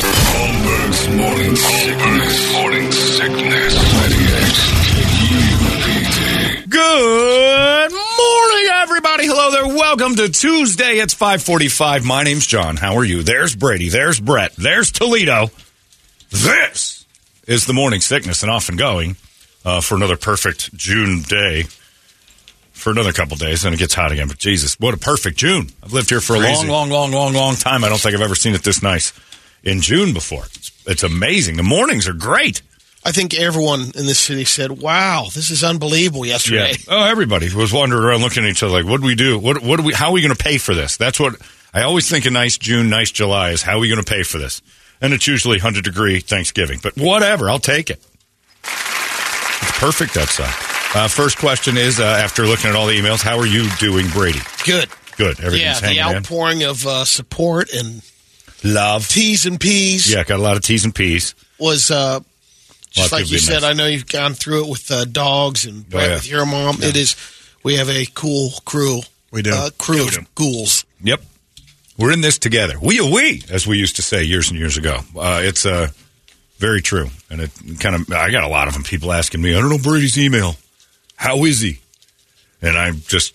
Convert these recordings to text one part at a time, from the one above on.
Holmberg's morning sickness. Morning sickness. Good morning, everybody. Hello there. Welcome to Tuesday. It's 545. My name's John. How are you? There's Brady. There's Brett. There's Toledo. This is the morning sickness and off and going uh, for another perfect June day. For another couple days, and it gets hot again. But Jesus, what a perfect June! I've lived here for a long, long, long, long, long time. I don't think I've ever seen it this nice in June before. It's, it's amazing. The mornings are great. I think everyone in this city said, "Wow, this is unbelievable." Yesterday, Oh, everybody was wandering around looking at each other like, "What do we do? What? What do we? How are we going to pay for this?" That's what I always think. A nice June, nice July is how are we going to pay for this? And it's usually hundred degree Thanksgiving, but whatever, I'll take it. It's perfect outside. Uh, first question is uh, after looking at all the emails, how are you doing, Brady? good. Good. Everything's Yeah, the hanging in. outpouring of uh, support and Love. T's and P's Yeah, got a lot of T's and P's. was uh, just like you said. nice. I know you've gone through it with uh, dogs and Oh, yeah. with your mom. It is. We have a cool crew. We do. Uh, crew Yeah, of ghouls. Yep. We're in this together. We are we, as we used to say years and years ago. Uh, it's uh, very true. And it kind of, I got a lot of them, people asking me, I don't know Brady's email. How is he? And I'm just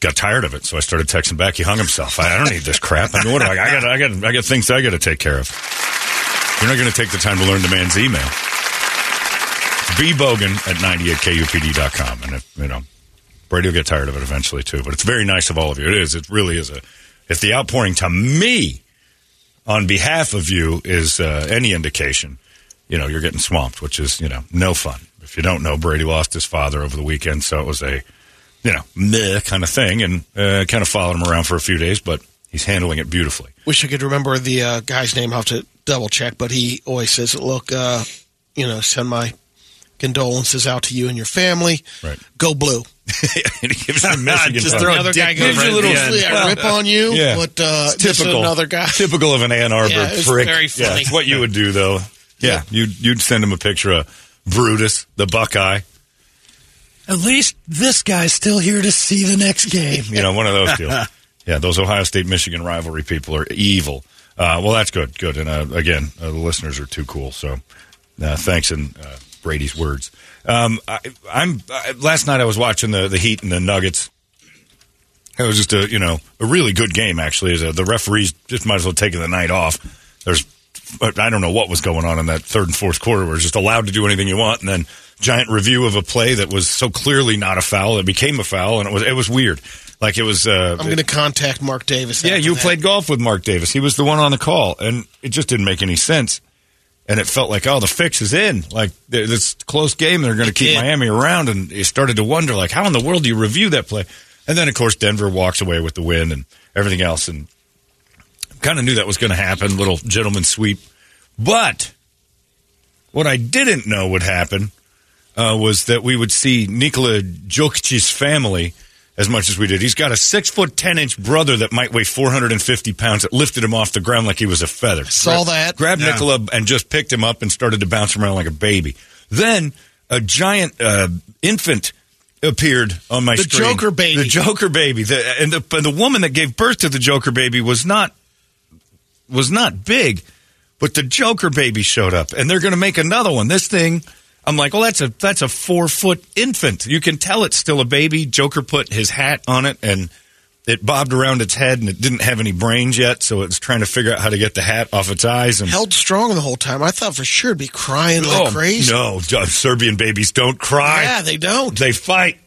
got tired of it. So I started texting back. He hung himself. I, I don't need this crap. I mean, what do I, I got, I got, I got things I got to take care of. You're not going to take the time to learn the man's email. It's bbogan at 98kupd.com. And if, you know, Brady will get tired of it eventually too. But it's very nice of all of you. It is. It really is a. If the outpouring to me on behalf of you is uh, any indication, you know you're getting swamped, which is you know no fun. If you don't know, Brady lost his father over the weekend, so it was a you know meh kind of thing, and uh, kind of followed him around for a few days, but he's handling it beautifully. Wish I could remember the uh, guy's name. I'll have to double check, but he always says, "Look, uh, you know, send my condolences out to you and your family. Right. Go blue." and he gives him Michigan. Just throw a Another guy over it at little, yeah, Well, rip on you, yeah. but uh, typical another guy. Typical of an Ann Arbor Yeah, prick. very Yeah, funny. it's what you would do though. Yeah, you'd you'd send him a picture of Brutus, the Buckeye. At least this guy's still here to see the next game. You know, one of those deals. Yeah, those Ohio State Michigan rivalry people are evil. Uh, well, that's good, good. And uh, again, uh, the listeners are too cool. So, uh, thanks in uh, Brady's words. Um, I, I'm I, last night I was watching the the Heat and the Nuggets. It was just a you know a really good game actually. As a, the referees just might as well take the night off. There's I don't know what was going on in that third and fourth quarter. Where it's just allowed to do anything you want, and then giant review of a play that was so clearly not a foul that became a foul, and it was it was weird. Like it was. Uh, I'm going to contact Marc Davis. yeah, you that. played golf with Marc Davis. He was the one on the call, and it just didn't make any sense. And it felt like, oh, the fix is in. Like this close game, they're going to keep did. Miami around, and you started to wonder, like, how in the world do you review that play? And then, of course, Denver walks away with the win and everything else, and kind of knew that was going to happen. Little gentleman sweep, but what I didn't know would happen uh, was that we would see Nikola Jokic's family as much as we did. He's got a six foot ten inch brother that might weigh four hundred and fifty pounds that lifted him off the ground like he was a feather. Saw that. Grabbed Yeah. Nikola and just picked him up and started to bounce around like a baby. Then a giant uh, infant appeared on my screen. The screen. Joker baby. The Joker baby. The, and, the, and the woman that gave birth to the Joker baby was not was not big, but the Joker baby showed up, and they're going to make another one. This thing, I'm like, well, that's a that's a four foot infant. You can tell it's still a baby. Joker put his hat on it, and it bobbed around its head, and it didn't have any brains yet, so it's trying to figure out how to get the hat off its eyes. And held strong the whole time. I thought for sure it'd be crying like Oh, crazy. No, uh, Serbian babies don't cry. Yeah, they don't. They fight.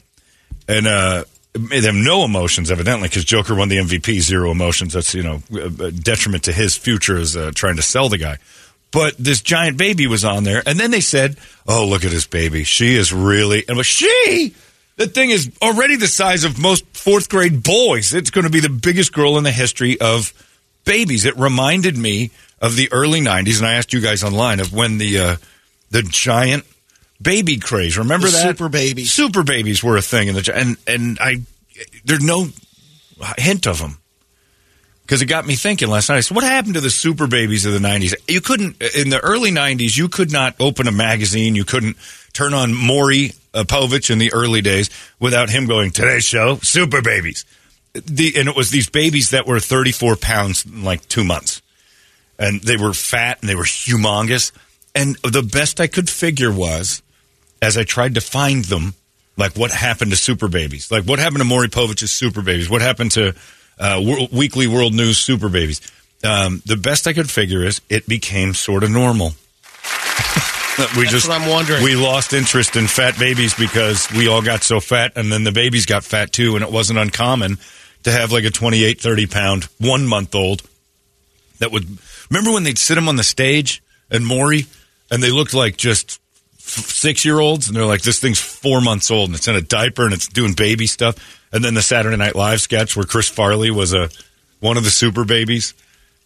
And uh, They have no emotions, evidently, because Joker won the MVP, zero emotions. That's, you know, a detriment to his future as uh, trying to sell the guy. But this giant baby was on there. And then they said, oh, look at this baby. She is really, and was she, the thing is already the size of most fourth grade boys. It's going to be the biggest girl in the history of babies. It reminded me of the early 90s. And I asked you guys online of when the, uh, the giant baby craze. Remember The that? super babies. Super babies were a thing in the, and, and I, there's no hint of them because it got me thinking last night. I said, what happened to the super babies of the 90s? You couldn't, in the early 90s, you could not open a magazine. You couldn't turn on Maury uh, Povich in the early days without him going, today's show, super babies. The, and it was these babies that were 34 pounds in like two months. And they were fat and they were humongous. And the best I could figure was, as I tried to find them, like what happened to super babies? Like what happened to Maury Povich's super babies? What happened to uh, Weekly World News super babies? Um, the best I could figure is it became sort of normal. we just what I'm wondering. we lost interest in fat babies because we all got so fat and then the babies got fat too and it wasn't uncommon to have like a 28 30 pound one month old that would remember when they'd sit them on the stage and Maury and they looked like just six year olds and they're like this thing's four months old and it's in a diaper and it's doing baby stuff and then the Saturday Night Live sketch where Chris Farley was a one of the super babies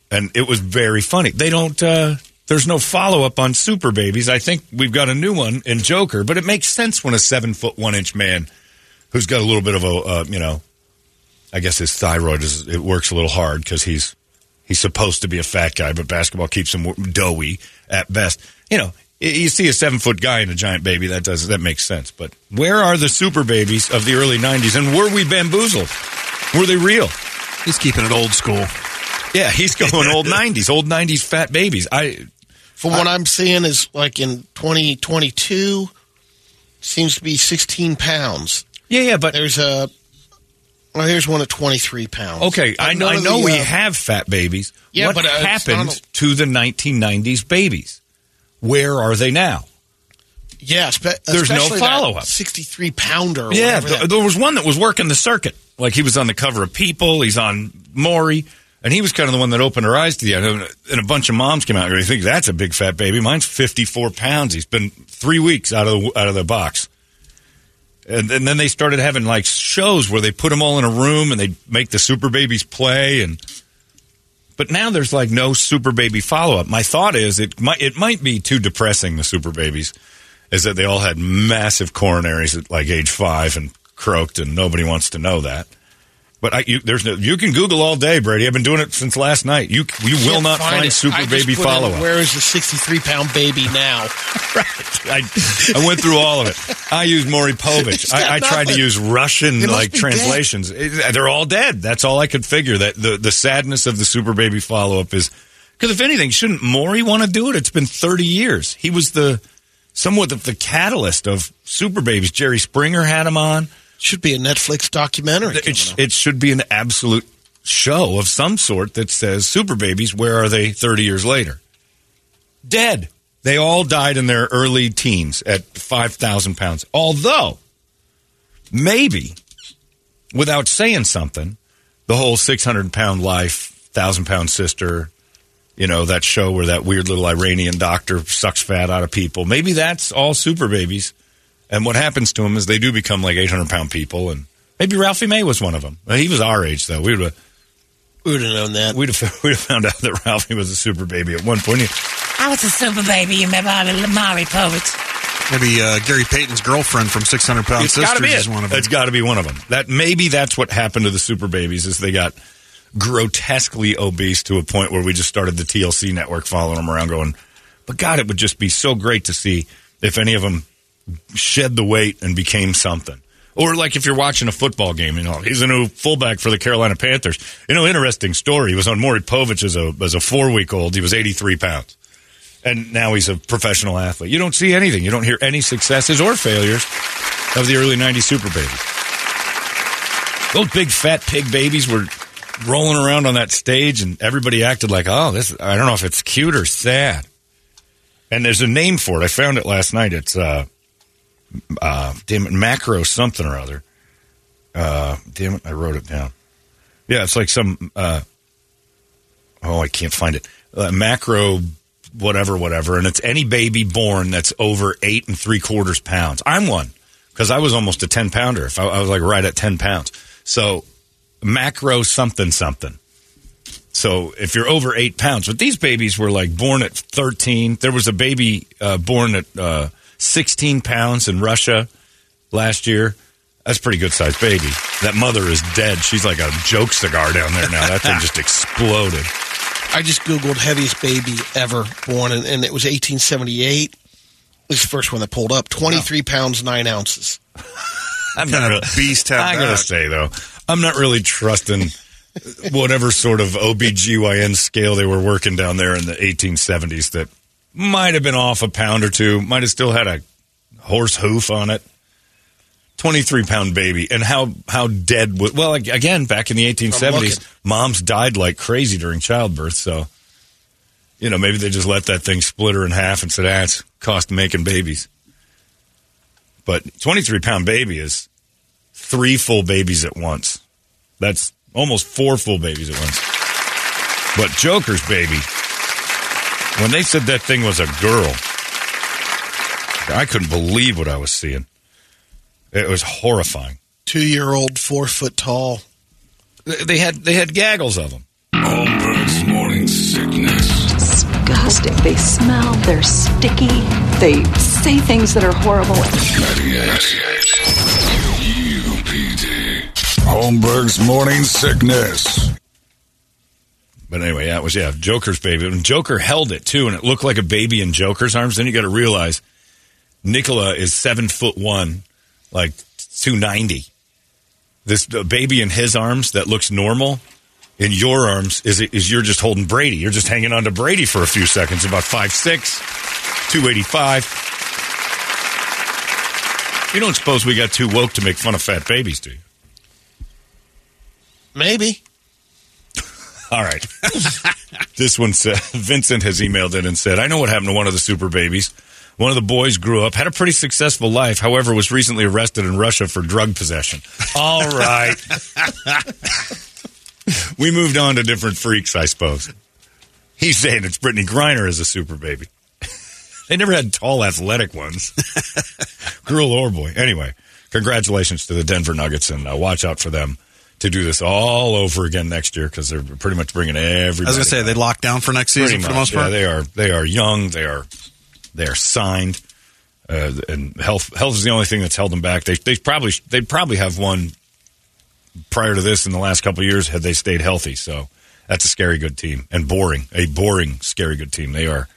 and it was very funny. They don't. Uh, there's no follow up on Super Babies. I think we've got a new one in Joker, but it makes sense when a seven foot one inch man who's got a little bit of a uh, you know, I guess his thyroid is it works a little hard because he's he's supposed to be a fat guy, but basketball keeps him doughy at best. You know. Y- You see a seven foot guy and a giant baby, that does that makes sense. But where are the super babies of the early '90s, and were we bamboozled? Were they real? He's keeping it old school. Yeah, he's going old '90s, old '90s fat babies. I From what I'm seeing is like in 2022, seems to be 16 pounds. yeah, yeah, but There's a well, here's one at 23 pounds. okay, I, I know the, we uh, have fat babies. Yeah, what but, uh, happened a- to the 1990s babies? Where are they now? Yeah, spe- There's no follow-up. 63 pounder. or Yeah, th- there was one that was working the circuit. Like he was on the cover of People. He's on Maury. And he was kind of the one that opened her eyes to the end. And a bunch of moms came out and they think that's a big fat baby. Mine's 54 pounds. He's been three weeks out of the, out of the box. And, and then they started having like shows where they put them all in a room and they make the super babies play. And but now there's like no super baby follow up. My thought is it might it might be too depressing. The super babies is that they all had massive coronaries at like age five and croaked, and nobody wants to know that. But I, you, there's no, you can Google all day, Brady. I've been doing it since last night. You you will not find super I baby follow up. Where is the 63 pound baby now? I, I went through all of it. I used Maury Povich. I, I tried to use Russian like translations. It- they're all dead. That's all I could figure. That the the sadness of the super baby follow up is because if anything, shouldn't Maury want to do it? It's been thirty years. He was the somewhat of the catalyst of super babies. Jerry Springer had him on. Should be a Netflix documentary. It, it should be an absolute show of some sort that says super babies. Where are they thirty years later? Dead. They all died in their early teens at five thousand pounds. Although, maybe, without saying something, the whole six hundred pound life, thousand pound sister. You know that show where that weird little Iranian doctor sucks fat out of people. Maybe that's all super babies. And what happens to them is they do become like 800 pound people. And maybe Ralphie May was one of them. He was our age, though. We'd have, we would have known that. we'd have, we'd have found out that Ralphie was a super baby at one point. I was a super baby. You remember I was Maury Povich. Maybe uh, Gary Payton's girlfriend from 600 Pound It's got to Sisters be is it. one of them. It's got to be one of them. That maybe that's what happened to the super babies is they got grotesquely obese to a point where we just started the TLC network following them around, going, "But God, it would just be so great to see if any of them shed the weight and became something." Or like if you're watching a football game, you know, he's a new fullback for the Carolina Panthers. You know, interesting story. He was on Maury Povich as a as a four week old. He was 83 pounds, and now he's a professional athlete. You don't see anything. You don't hear any successes or failures of the early 90s super babies. Those big fat pig babies were rolling around on that stage, and everybody acted like, oh, this, I don't know if it's cute or sad. And there's a name for it. I found it last night. It's, uh, uh, damn it, macro something or other. Uh, damn it, I wrote it down. Yeah, it's like some. Uh, oh, I can't find it. Uh, macro, whatever, whatever, and it's any baby born that's over eight and three quarters pounds. I'm one because I was almost a ten pounder. If I, I was like right at ten pounds, so macro something something. So if you're over eight pounds, but these babies were like born at 13. There was a baby uh, born at uh, 16 pounds in Russia last year. That's a pretty good sized baby. That mother is dead. She's like a joke cigar down there now. That thing just exploded. I just Googled heaviest baby ever born, and, and it was 1878. It was the first one that pulled up. 23 pounds, 9 ounces. I'm not a beast have I gotta say though, I'm not really trusting whatever sort of OBGYN scale they were working down there in the 1870s that might have been off a pound or two, might have still had a horse hoof on it. 23 pound baby. And how, how dead, wa- well, again, back in the 1870s, moms died like crazy during childbirth. So, you know, maybe they just let that thing split her in half and said, ah, it's cost making babies. But 23 pound baby is three full babies at once. That's almost four full babies at once. But Joker's baby, when they said that thing was a girl, I couldn't believe what I was seeing. It was horrifying. Two year old, four foot tall. They had they had gaggles of them. Holmberg's morning sickness. disgusting. They smell, they're sticky, they say things that are horrible. 98. UPD. Holmberg's morning sickness. But anyway, it was yeah, Joker's baby. And Joker held it too, and it looked like a baby in Joker's arms. Then you got to realize Nikola is seven foot one, like two ninety. This baby in his arms that looks normal in your arms is is you're just holding Brady. You're just hanging on to Brady for a few seconds. About five six, two eighty five. You don't suppose we got too woke to make fun of fat babies, do you? Maybe. All right. this one said Vincent has emailed in and said, I know what happened to one of the super babies. One of the boys grew up, had a pretty successful life, however, was recently arrested in Russia for drug possession. All right. we moved on to different freaks, I suppose. He's saying it's Brittney Griner as a super baby. they never had tall, athletic ones, girl or boy. Anyway, congratulations to the Denver Nuggets, and uh, watch out for them to do this all over again next year because they're pretty much bringing everybody. I was going to say, they locked down for next Pretty season for the most part. Yeah, they are. They are young. They are. They are signed, uh, and health. Health is the only thing that's held them back. They they probably they'd probably have won prior to this in the last couple of years had they stayed healthy. So that's a scary good team and boring. A boring scary good team. They are.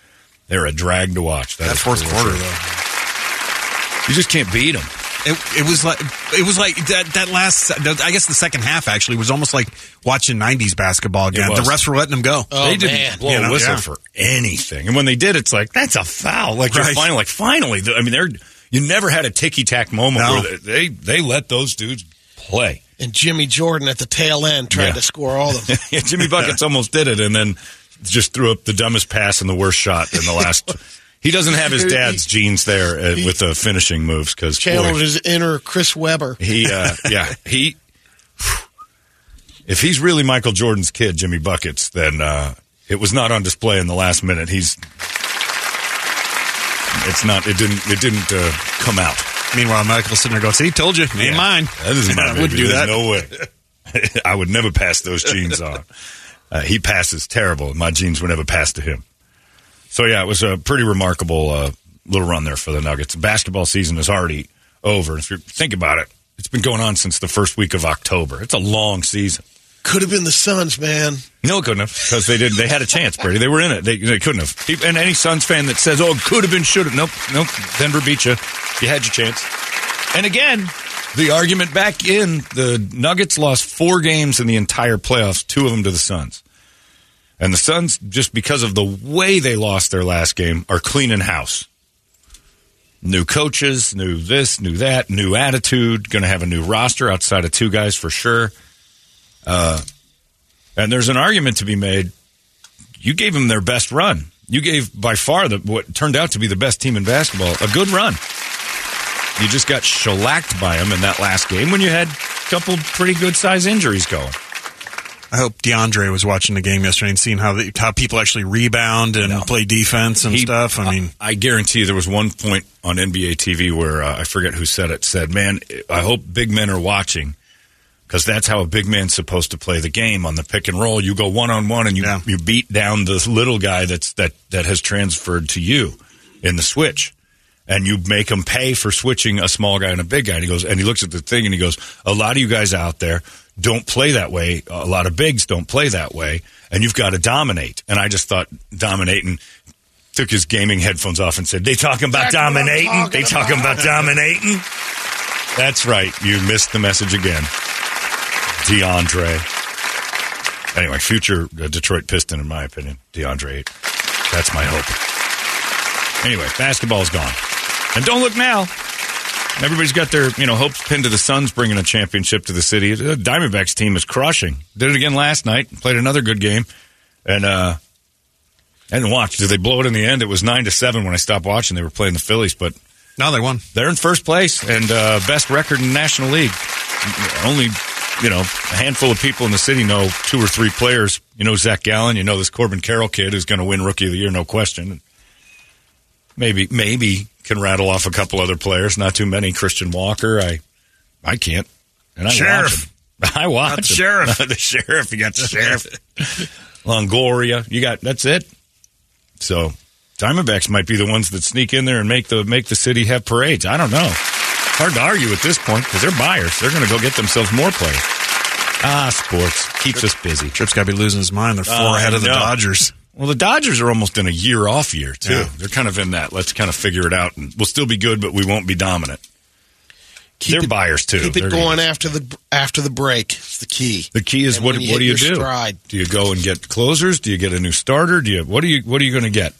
They're a drag to watch. that is fourth quarter, sure. though. You just can't beat them. It, it was like it was like that that last I guess the second half actually was almost like watching '90s basketball again. The refs were letting them go. Oh, they didn't man. blow You a know, whistle yeah. for anything. And when they did, it's like that's a foul. Like you're finally, like finally. I mean, they're you never had a ticky tack moment No. where they, they they let those dudes play. And Jimmy Jordan at the tail end tried Yeah. to score all of them. yeah, Jimmy Buckets almost did it, and then just threw up the dumbest pass and the worst shot in the last. he doesn't have his dad's genes there uh, with the finishing moves because Channeled his inner Chris Webber. he, uh, yeah, he. If he's really Michael Jordan's kid, Jimmy Buckets, then uh, it was not on display in the last minute. He's. It's not. It didn't. It didn't uh, come out. Meanwhile, Michael's sitting there going, "See, he told you, ain't Yeah. mine." That isn't my I wouldn't do There's that. No way. I would never pass those genes on. Uh, he passes terrible. My genes would never pass to him. So yeah, it was a pretty remarkable uh, little run there for the Nuggets. Basketball season is already over. If you think about it, it's been going on since the first week of October. It's a long season. Could have been the Suns, man. No, it couldn't have because they did. They had a chance, Brady. They were in it. They, they couldn't have. And any Suns fan that says, "Oh, could have been, should have," nope, nope. Denver beat you. You had your chance. And again, the argument back in the Nuggets lost four games in the entire playoffs, two of them to the Suns. And the Suns, just because of the way they lost their last game, are cleaning house. New coaches, new this, new that, new attitude. Going to have a new roster outside of two guys for sure. Uh, and there's an argument to be made. You gave them their best run. You gave by far the what turned out to be the best team in basketball a good run. You just got shellacked by them in that last game when you had a couple pretty good size injuries going. I hope DeAndre was watching the game yesterday and seeing how the, how people actually rebound and play defense and He- stuff. I mean, I guarantee you there was one point on NBA TV where uh, I forget who said it. Said, "Man, I hope big men are watching." Because that's how a big man's supposed to play the game on the pick and roll. You go one on one and you Yeah. you beat down this little guy that's that that has transferred to you in the switch, and you make him pay for switching a small guy and a big guy. And he goes and he looks at the thing and he goes, "A lot of you guys out there don't play that way. A lot of bigs don't play that way, and you've got to dominate." And I just thought dominating took his gaming headphones off and said, "They talking about That's dominating? talking they talking about dominating?" That's right. You missed the message again, DeAndre. Anyway, future uh, Detroit Piston, in my opinion, DeAndre. That's my hope. Anyway, basketball's gone, and don't look now. Everybody's got their you know hopes pinned to the Suns bringing a championship to the city. The Diamondbacks team is crushing. Did it again last night. Played another good game, and uh, I didn't watch. Did they blow it in the end? It was nine to seven when I stopped watching. They were playing the Phillies, but now they won. they're in first place and uh, best record in the National League. Only, you know, a handful of people in the city know two or three players. You know Zach Gallen. You know this Corbin Carroll kid who's going to win Rookie of the Year, no question. Maybe, maybe can rattle off a couple other players. Not too many. Christian Walker. I, I can't. And I Sheriff. watch him. I watch the him. sheriff. the sheriff. You got the sheriff. Longoria. You got that's it. So Diamondbacks might be the ones that sneak in there and make the make the city have parades. I don't know. Hard to argue at this point because they're buyers. They're going to go get themselves more players. Ah, sports keeps us busy. Tripp's got to be losing his mind. They're four Oh, ahead of the. Dodgers. Well, the Dodgers are almost in a year off year too. Yeah. They're kind of in that. Let's kind of figure it out, and we'll still be good, but we won't be dominant. they're it- buyers too. Keep They're it gonna- after the after the break. It's the key. The key is And what what do you do? stride. Do you go and get closers? Do you get a new starter? Do you what are you what are you going to get?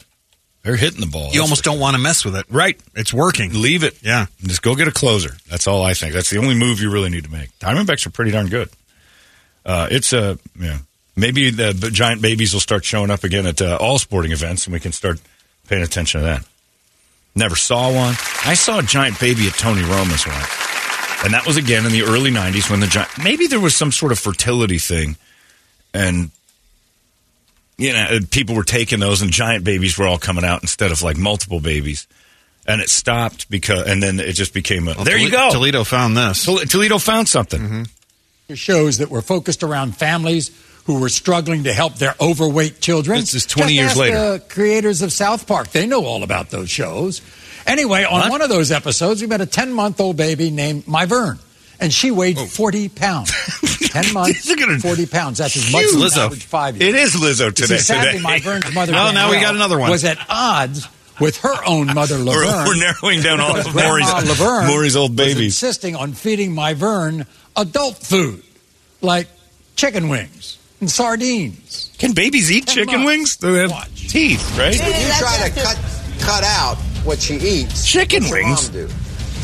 They're hitting the ball. You almost don't want to mess with it. right. It's working. Leave it. Yeah. Just go get a closer. That's all I think. That's the only move you really need to make. Diamondbacks are pretty darn good. Uh, it's a yeah. Maybe the giant babies will start showing up again at uh, all sporting events, and we can start paying attention to that. Never saw one. I saw a giant baby at Tony Roma's once, and that was again in the early '90s when the giant. Maybe there was some sort of fertility thing, and you know people were taking those, and giant babies were all coming out instead of like multiple babies. And it stopped because, and then it just became a. Well, there you go. Toledo found this. Toledo found something. shows that were focused around families who were struggling to help their overweight children. This is 20 Just years later. The creators of South Park, they know all about those shows. Anyway, on What? one of those episodes, we met a 10 month old baby named Myvern, and she weighed 40 pounds. 10 months, gonna- 40 pounds. That's as much as Lizzo. average five year It is Lizzo today. see, sadly, today. Myvern's mother, Oh, now we got another one. was at odds with her own mother, Laverne. we're narrowing down all of Maury's, Laverne Maury's old babies. insisting on feeding Myvern adult food, like chicken wings and sardines. Can babies eat Ten chicken months. wings? They have Watch. teeth, right? If you try to cut cut out what she eats, Chicken wings? mom do?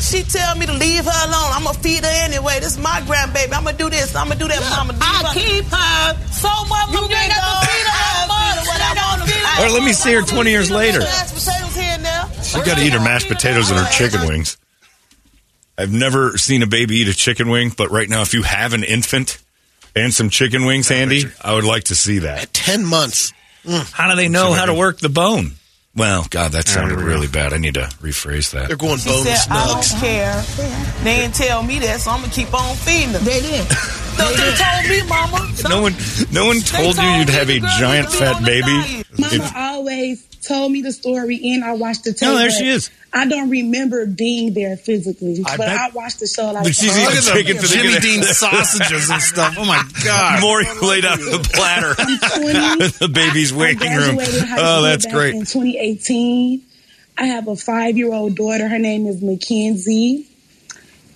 She tell me to leave her alone. I'm gonna feed her anyway. This is my grandbaby. I'm gonna do this. I'm gonna do that. Mama, I keep her. So much. You ain't got to feed her much. What I want to feed her. All right, let me see her 20 years later. Mashed potatoes here and there. She's got to eat her mashed potatoes and her chicken wings. I've never seen a baby eat a chicken wing, but right now, if you have an infant and some chicken wings handy, I would like to see that. At ten months. Mm. How do they know how to work the bone? Well, God, that sounded here we go. really bad. I need to rephrase that. They're going She bone said, I don't care. They didn't tell me that, so I'm gonna keep on feeding them. They did. No, they told me, Mama. No one, no one told you you'd have a giant fat baby. Mama always told me the story and I watched the tape. No, there she is. I don't remember being there physically, I but bet- I watched the show like But she's oh, eating Look chicken for the Jimmy good- Dean sausages and stuff. Oh my god! Maury laid out the platter. I'm 20. the baby's I waiting room. Oh, that's back great. In 2018, I have a five-year-old daughter. Her name is Mackenzie,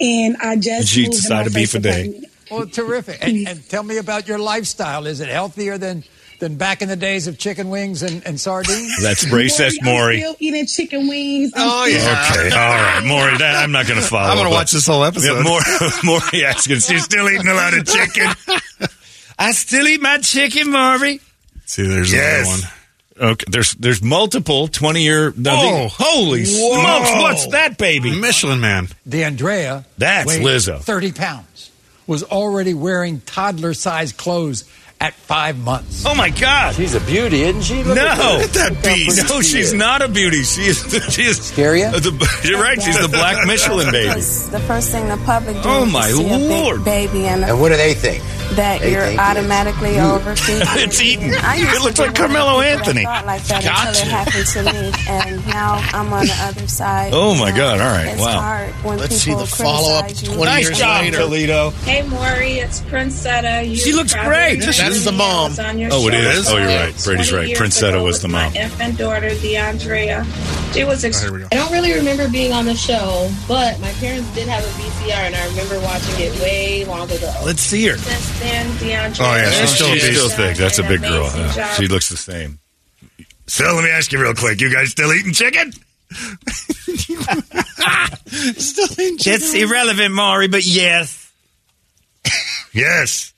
and I just She decided to be side my of beef first a day. apartment. Well, terrific. And, and tell me about your lifestyle. Is it healthier than, than back in the days of chicken wings and, and sardines? That's racist, I'm Maury. still eating chicken wings. Oh, yeah. Okay, all right, Maury. That, I'm not going to follow. I'm gonna watch this whole episode. Yeah, Maury, Maury asking, she's still eating a lot of chicken. I still eat my chicken, Maury. See, there's another one. Okay, there's there's multiple twenty year. Oh, whoa. holy smokes! What's that baby? Michelin Man. The DeAndrea That's weighed Lizzo. 30 pounds. was already wearing toddler sized clothes at five months. Oh my God! She's a beauty, isn't she? Look no, at her. Look how pretty No, she's not a beauty. She is. She is. Scare ya? The, you're right. She's the black Michelin baby. The first thing the public do Oh, is my see a big Lord. baby and, And what do they think? that They you're think it's automatically overfeeding. It's eaten. It looks like one of the Carmelo Anthony. thought like that Gotcha. until it happened to me, and now I'm on the other side. Oh, my God. All right. It's Wow. hard Let's see the follow-up 20 Nice years job, later. Toledo. Hey Maury, it's Princetta. You She looks great. remember That's the mom. I on your Oh, it show is? Oh, you're right. Brady's right. years Princetta was with the my mom. infant daughter, DeAndrea. She was. Ex- Oh, here we go. I don't really remember being on the show, but my parents did have a VCR, and I remember watching it way long ago. Let's see her. Since then, DeAndrea. Oh, yeah, she's still She's still an thick. That's a big girl. Yeah. She looks the same. So let me ask you real quick. You guys still eating chicken? still eating chicken? It's irrelevant, Maury, but yes. yes.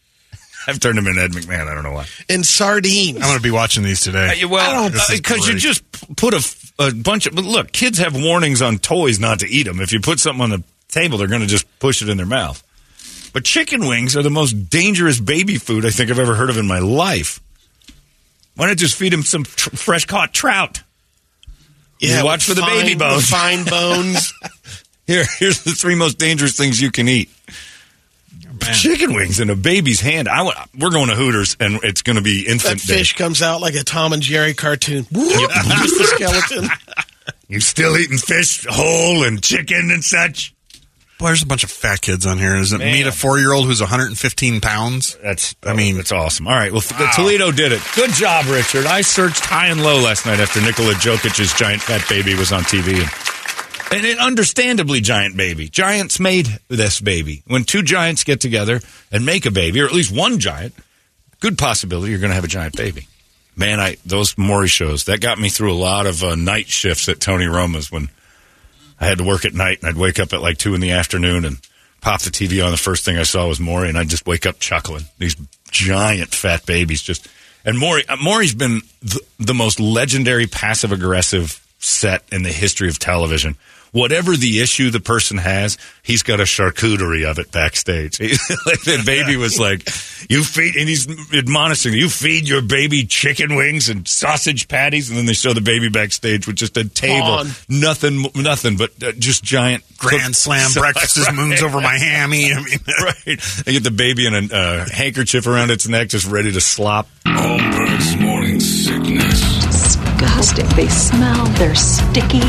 I've turned him into Ed McMahon. I don't know why. And sardines. I'm going to be watching these today. Uh, well, This is because you just p- put a bunch of. But look, kids have warnings on toys not to eat them. If you put something on the table, they're going to just push it in their mouth. But chicken wings are the most dangerous baby food I think I've ever heard of in my life. Why not just feed him some tr- fresh caught trout? yeah, You watch for the baby fine- bones. Fine bones. Here, here's the three most dangerous things you can eat. Chicken wings in a baby's hand. I, we're going to Hooters, and it's going to be that infant day. fish comes out like a Tom and Jerry cartoon. Just the skeleton. You still eating fish whole and chicken and such? Boy, there's a bunch of fat kids on here. Is it Man. meet a four year old who's 115 pounds? That's, I mean, oh, it's awesome. All right, well, Toledo did it. Good job, Richard. I searched high and low last night after Nikola Jokic's giant fat baby was on TV, and, it understandably giant baby. Giants made this baby. When two giants get together and make a baby, or at least one giant, good possibility you're going to have a giant baby. Man, I those Maury shows that got me through a lot of uh, night shifts at Tony Roma's when I had to work at night and I'd wake up at like two in the afternoon and pop the TV on. The first thing I saw was Maury, and I'd just wake up chuckling. These giant fat babies just. And Maury, uh, Maury's been the most legendary passive aggressive set in the history of television. Whatever the issue the person has, he's got a charcuterie of it backstage. like the baby was like, "You feed," and he's admonishing, "You feed your baby chicken wings and sausage patties," and then they show the baby backstage with just a table, On. nothing, nothing but uh, just giant Grand slam, breakfast is moons over my hammy. I mean, right. They get the baby in a uh, handkerchief around its neck, just ready to slop. Holmberg's morning sickness. Disgusting. They smell, they're sticky,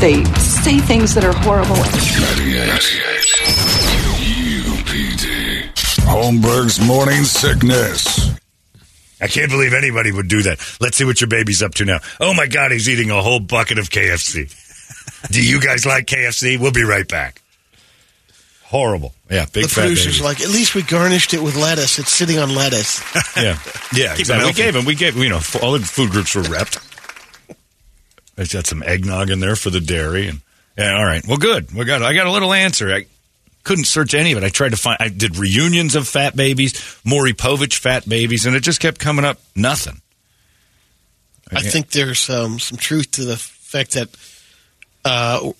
they say things that are horrible. 98 UPD. Holmberg's morning sickness. I can't believe anybody would do that. Let's see what your baby's up to now. Oh my God, he's eating a whole bucket of KFC. do you guys like KFC? We'll be right back. Horrible. Yeah, big the fat producer's baby. like, at least we garnished it with lettuce. It's sitting on lettuce. yeah, yeah. Exactly. We gave him. We gave you know all the food groups were repped. There's got some eggnog in there for the dairy, and yeah. All right. Well, good. We got. I got a little answer. I couldn't search any of it. I tried to find. I did reunions of fat babies, Maury Povich fat babies, and it just kept coming up. Nothing. I think there's um, some truth to the fact that uh,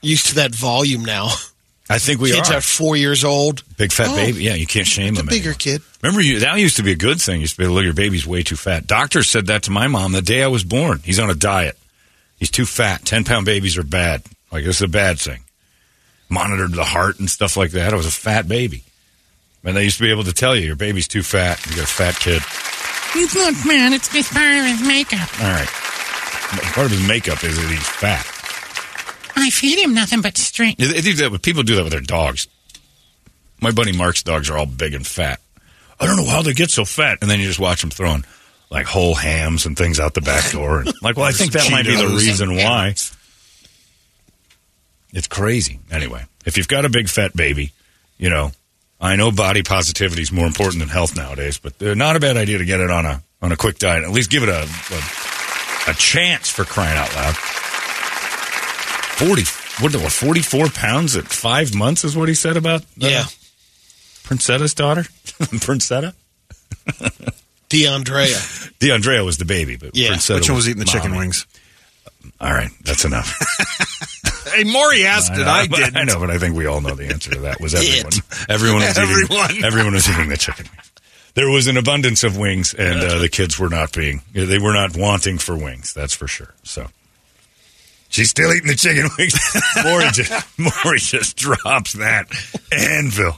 used to that volume now. I think we Kids are are four years old. big fat Oh, baby. Yeah, you can't shame The them. bigger anymore. kid. Remember, you, that used to be a good thing. You used to be able to look, your baby's way too fat. Doctors said that to my mom the day I was born. He's on a diet. He's too fat. 10 pound babies are bad. Like, this is a bad thing. Monitored the heart and stuff like that. I was a fat baby. And they used to be able to tell you, your baby's too fat. You got a fat kid. He's not man. It's just part of his makeup. All right. Part of his makeup is that he's fat. I feed him nothing but strength. They do that with- People do that with their dogs. My buddy Mark's dogs are all big and fat. I don't know how they get so fat. And then you just watch them throwing like whole hams and things out the back door. And like, well, I think that might be the reason why. It's crazy. Anyway, if you've got a big fat baby, you know, I know body positivity is more important than health nowadays, but they're not a bad idea to get it on a on a quick diet. At least give it a a, a chance for crying out loud. Forty, what, what? Forty-four pounds at five months is what he said about uh, Yeah. Princetta's daughter, Princetta. DeAndrea. DeAndrea was the baby, but Yeah. Princetta Which one was eating the chicken mommy. wings? All right, that's enough. Hey, Maury asked it. I but- didn't. I know, but I think we all know the answer to that was everyone. everyone was Everyone. eating. Everyone was eating the chicken wings. There was an abundance of wings, and uh, the kids were not being. They were not wanting for wings. That's for sure. So. She's still eating the chicken wings. Maury just, Maury just drops that anvil.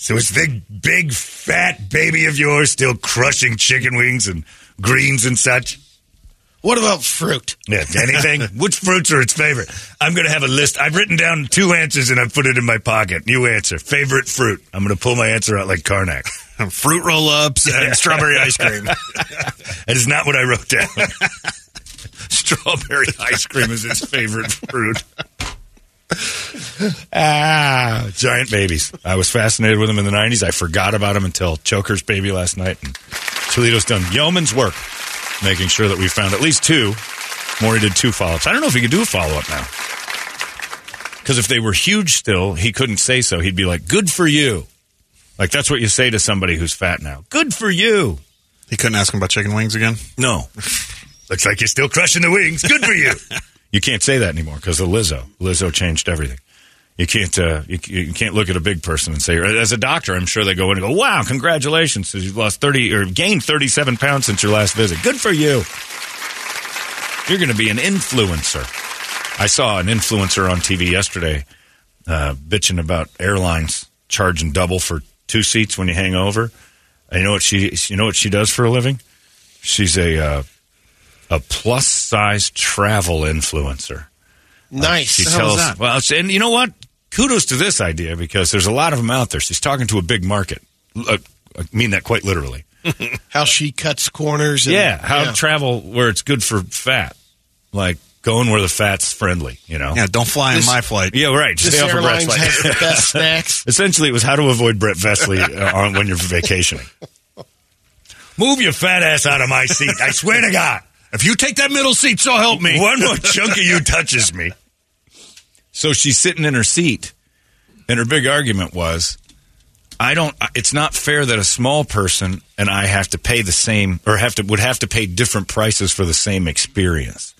So it's the big fat baby of yours still crushing chicken wings and greens and such. What about fruit? Yeah, anything? Which fruits are its favorite? I'm going to have a list. I've written down two answers and I've put it in my pocket. New answer. Favorite fruit. I'm going to pull my answer out like Karnak. Fruit roll ups and strawberry ice cream. that is not what I wrote down. Strawberry ice cream is its favorite fruit. ah, giant babies. I was fascinated with them in the 90s. I forgot about them until Joker's baby last night. And Toledo's done yeoman's work making sure that we found at least two. Maury did two follow ups. I don't know if he could do a follow up now. Because if they were huge still, he couldn't say so. He'd be like, good for you. Like, that's what you say to somebody who's fat now. Good for you. He couldn't ask him about chicken wings again? No. Looks like you're still crushing the wings. Good for you. you can't say that anymore because of Lizzo. Lizzo changed everything. You can't uh, you, you can't look at a big person and say as a doctor. I'm sure they go in and go, "Wow, congratulations! You've lost thirty or gained thirty seven pounds since your last visit. Good for you. You're going to be an influencer." I saw an influencer on TV yesterday uh, bitching about airlines charging double for two seats when you hang over. You know what she you know what she does for a living? She's a uh, a plus size travel influencer. Nice. She The tells that? well, and you know what? Kudos to this idea because there's a lot of them out there. She's talking to a big market. Uh, I mean that quite literally. How she cuts corners. And, yeah, how travel where it's good for fat, like going where the fat's friendly. You know, Yeah, don't fly This- on my flight. yeah, right. This Stay off of Brett's airlines flight. has the best snacks. Essentially, it was how to avoid Brett Vesley uh, on when you're vacationing. Move your fat ass out of my seat. I swear to God. If you take that middle seat, so help me. One more chunk of you touches me. So she's sitting in her seat, and her big argument was, "I don't. It's not fair that a small person and I have to pay the same, or have to would have to pay different prices for the same experience."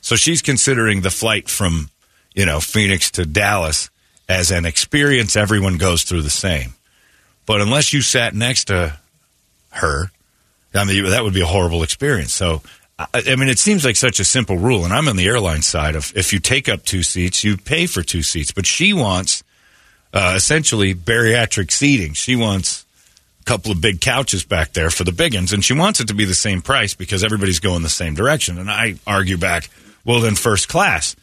So she's considering the flight from, you know, Phoenix to Dallas as an experience everyone goes through the same. But unless you sat next to her, I mean, that would be a horrible experience. So, I, mean, it seems like such a simple rule. And I'm on the airline side of if you take up two seats, you pay for two seats. But she wants uh, essentially bariatric seating. She wants a couple of big couches back there for the big ones, and she wants it to be the same price because everybody's going the same direction. And I argue back, well, then first class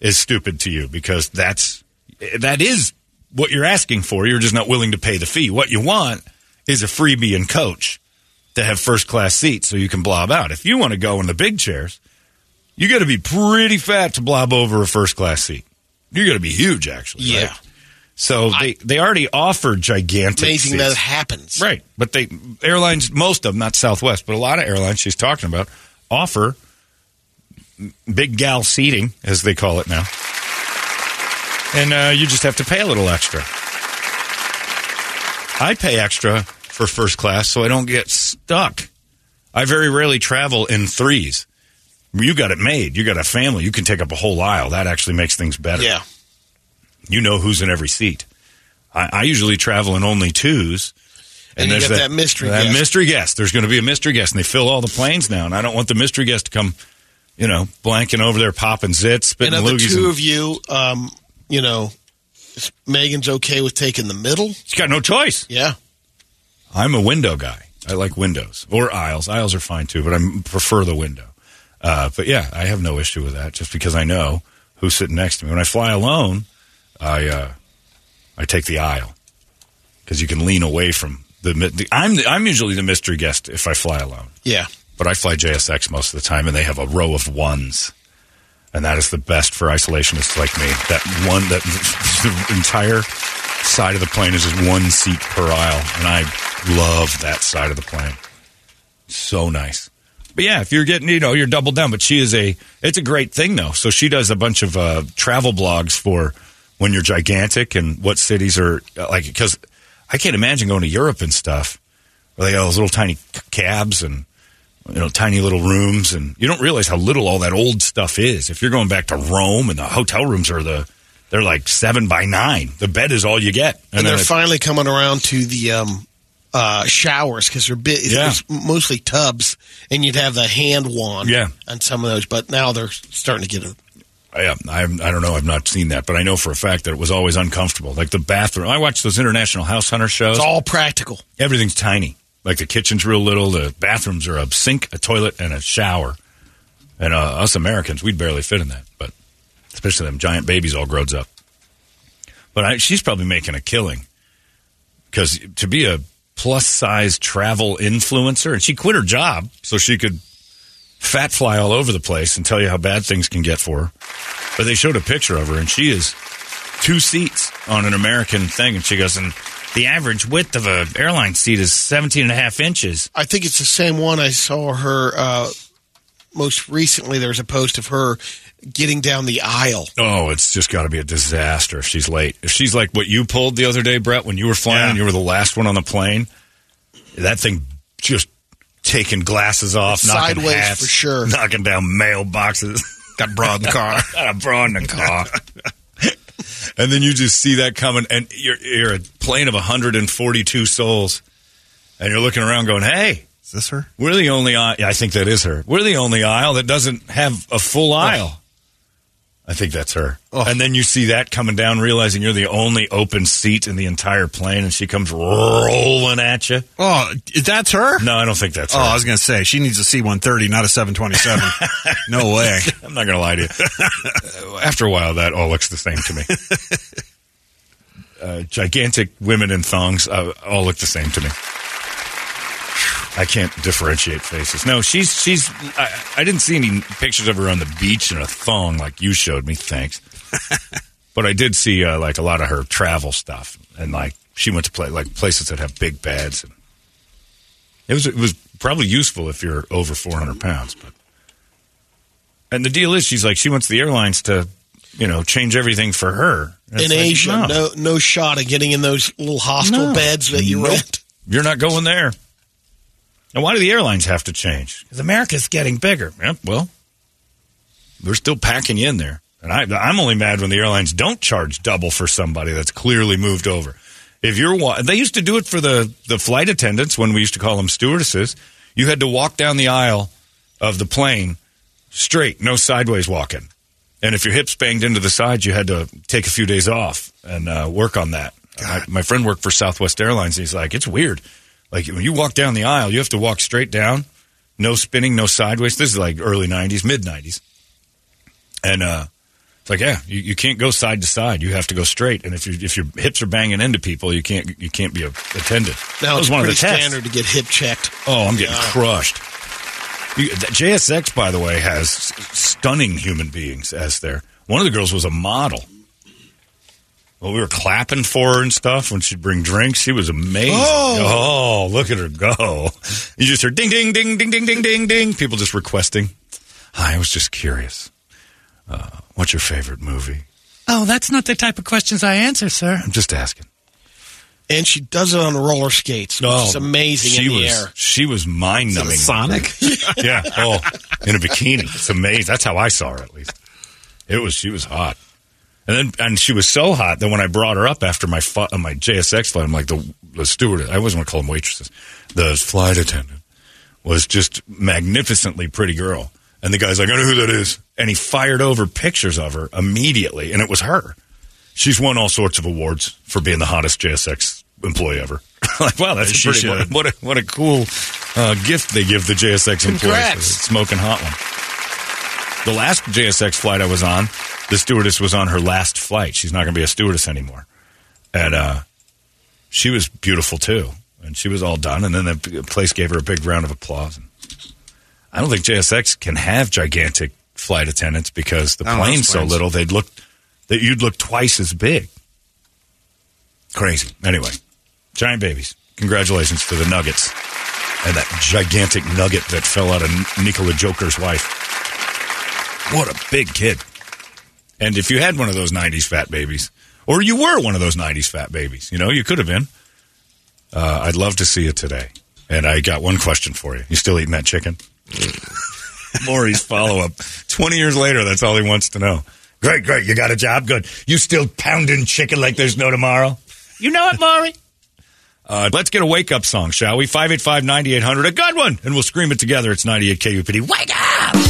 is stupid to you because that's that is what you're asking for. You're just not willing to pay the fee. What you want is a freebie and coach to have first class seats so you can blob out. If you want to go in the big chairs, you got to be pretty fat to blob over a first class seat. You got to be huge, actually. Yeah. right? So they they already offer gigantic. Amazing that seats. it happens. Right, but they airlines, most of them, not Southwest, but a lot of airlines she's talking about offer big gal seating, as they call it now, and uh, you just have to pay a little extra. I pay extra for first class so I don't get stuck. I very rarely travel in threes. You got it made. You got a family. You can take up a whole aisle. That actually makes things better. Yeah. You know who's in every seat. I, I usually travel in only twos. And you there's get that mystery that guest. mystery guest. There's going to be a mystery guest, and they fill all the planes now. And I don't want the mystery guest to come, you know, blanking over there, popping zits, spitting And of the two and- of you, um, you know, Megan's okay with taking the middle. She's got no choice. Yeah. I'm a window guy. I like windows or aisles. Aisles are fine too, but I prefer the window. Uh, but yeah, I have no issue with that just because I know who's sitting next to me. When I fly alone, I uh, I take the aisle because you can lean away from the. the I'm the, I'm usually the mystery guest if I fly alone, Yeah. but I fly JSX most of the time, and they have a row of ones, and that is the best for isolationists like me. That one that the entire side of the plane is just one seat per aisle, and I love that side of the plane. So nice. But yeah, if you're getting, you know, you're doubled down. But she is a, it's a great thing though. So she does a bunch of uh, travel blogs for when you're gigantic and what cities are like. Because I can't imagine going to Europe and stuff where they got those little tiny cabs and you know, tiny little rooms, and you don't realize how little all that old stuff is. If you're going back to Rome, and the hotel rooms are the they're like seven by nine. The bed is all you get, And, then they're finally coming around to the um, uh, showers because they're bit, Yeah. mostly tubs, and you'd have the hand wand Yeah. on some of those. But now they're starting to get a Yeah, I, I don't know. I've not seen that, but I know for a fact that it was always uncomfortable. Like the bathroom. I watch those international house hunter shows. It's all practical. Everything's tiny. Like the kitchen's real little. The bathrooms are a sink, a toilet, and a shower. And uh, us Americans, we'd barely fit in that. But especially them giant babies all grows up. But I, she's probably making a killing because to be a plus size travel influencer, and she quit her job so she could fat fly all over the place and tell you how bad things can get for her. But they showed a picture of her, and she is two seats on an American thing, and she goes, and the average width of a airline seat is 17 and a half inches. I think it's the same one I saw her uh, most recently. There's a post of her getting down the aisle. Oh, it's just got to be a disaster if she's late. If she's like what you pulled the other day, Brett, when you were flying, and you were the last one on the plane. That thing just taking glasses off, knocking Sideways hats, for sure. knocking down mailboxes. Got bra in the car. Got a bra in the car. and then you just see that coming, and you're, you're a plane of 142 souls, and you're looking around going, hey. Is this her? We're the only aisle. Yeah, I think that is her. We're the only aisle that doesn't have a full oh. aisle. I think that's her. And then you see that coming down, realizing you're the only open seat in the entire plane, and she comes rolling at you. Oh, that's her? No, I don't think that's Oh, her. I was going to say she needs a C one thirty, not a seven twenty seven. No way. I'm not going to lie to you. After a while, that all looks the same to me. Uh, gigantic women in thongs uh, all look the same to me. I can't differentiate faces. No, she's she's. I, I didn't see any pictures of her on the beach in a thong like you showed me. Thanks, but I did see uh, like a lot of her travel stuff, and like she went to play like places that have big beds, and it was it was probably useful if you're over 400 pounds, but. And the deal is, she's like, she wants the airlines to, you know, change everything for her. In like, Asia, no. no. no shot of getting in those little hostel No. beds that you Nope. rent. You're not going there. And why do the airlines have to change? Because America's getting bigger. Yep, well, they're still packing in there. And I, I'm only mad when the airlines don't charge double for somebody that's clearly moved over. If you're, they used to do it for the, the flight attendants when we used to call them stewardesses. You had to walk down the aisle of the plane straight, no sideways walking. And if your hips banged into the side, you had to take a few days off and uh, work on that. My, my friend worked for Southwest Airlines. And he's like, it's weird. Like when you walk down the aisle, you have to walk straight down, no spinning, no sideways. This is like early '90s, mid '90s, and uh, it's like, yeah, you, you can't go side to side. You have to go straight. And if you if your hips are banging into people, you can't you can't be a attendant. Now that it's was one of the tests. standard to get hip checked. Oh, I'm getting Yeah. crushed. You, JSX, by the way, has stunning human beings as their. One of the girls was a model. Well, we were clapping for her and stuff when she'd bring drinks. She was amazing. Oh. Oh, look at her go! You just heard ding, ding, ding, ding, ding, ding, ding, ding. People just requesting. Hi, I was just curious. Uh, what's your favorite movie? Oh, that's not the type of questions I answer, sir. I'm just asking. And she does it on roller skates, which is amazing she in the was, air. She was mind numbing. Sonic? yeah. Oh, in a bikini. It's amazing. That's how I saw her, at least. It was. She was hot, and then and she was so hot that when I brought her up after my fu- my JSX flight, I'm like the the steward. I always want to call them waitresses. The flight attendant was just magnificently pretty girl, and the guy's like, I know who that is, and he fired over pictures of her immediately, and it was her. She's won all sorts of awards for being the hottest JSX employee ever. like, wow, that's She pretty should. what a what a cool uh, gift they give the JSX employees. Smoking hot one. The last JSX flight I was on, the stewardess was on her last flight. She's not going to be a stewardess anymore, and uh, she was beautiful too. And she was all done, and then the place gave her a big round of applause. And I don't think JSX can have gigantic flight attendants because the I don't know, plane's so planes. little they'd look that you'd look twice as big. Crazy. Anyway, giant babies. Congratulations to the Nuggets and that gigantic nugget that fell out of Nikola Joker's wife. What a big kid. And if you had one of those 90s fat babies, or you were one of those 90s fat babies, you know, you could have been. Uh, I'd love to see you today. And I got one question for you. You still eating that chicken? Maury's follow up. 20 years later, that's all he wants to know. Great, great. You got a job? Good. You still pounding chicken like there's no tomorrow? You know it, Maury? Uh, let's get a wake up song, shall we? 585 9800. A good one. And we'll scream it together. It's 98 KUPD. Wake up!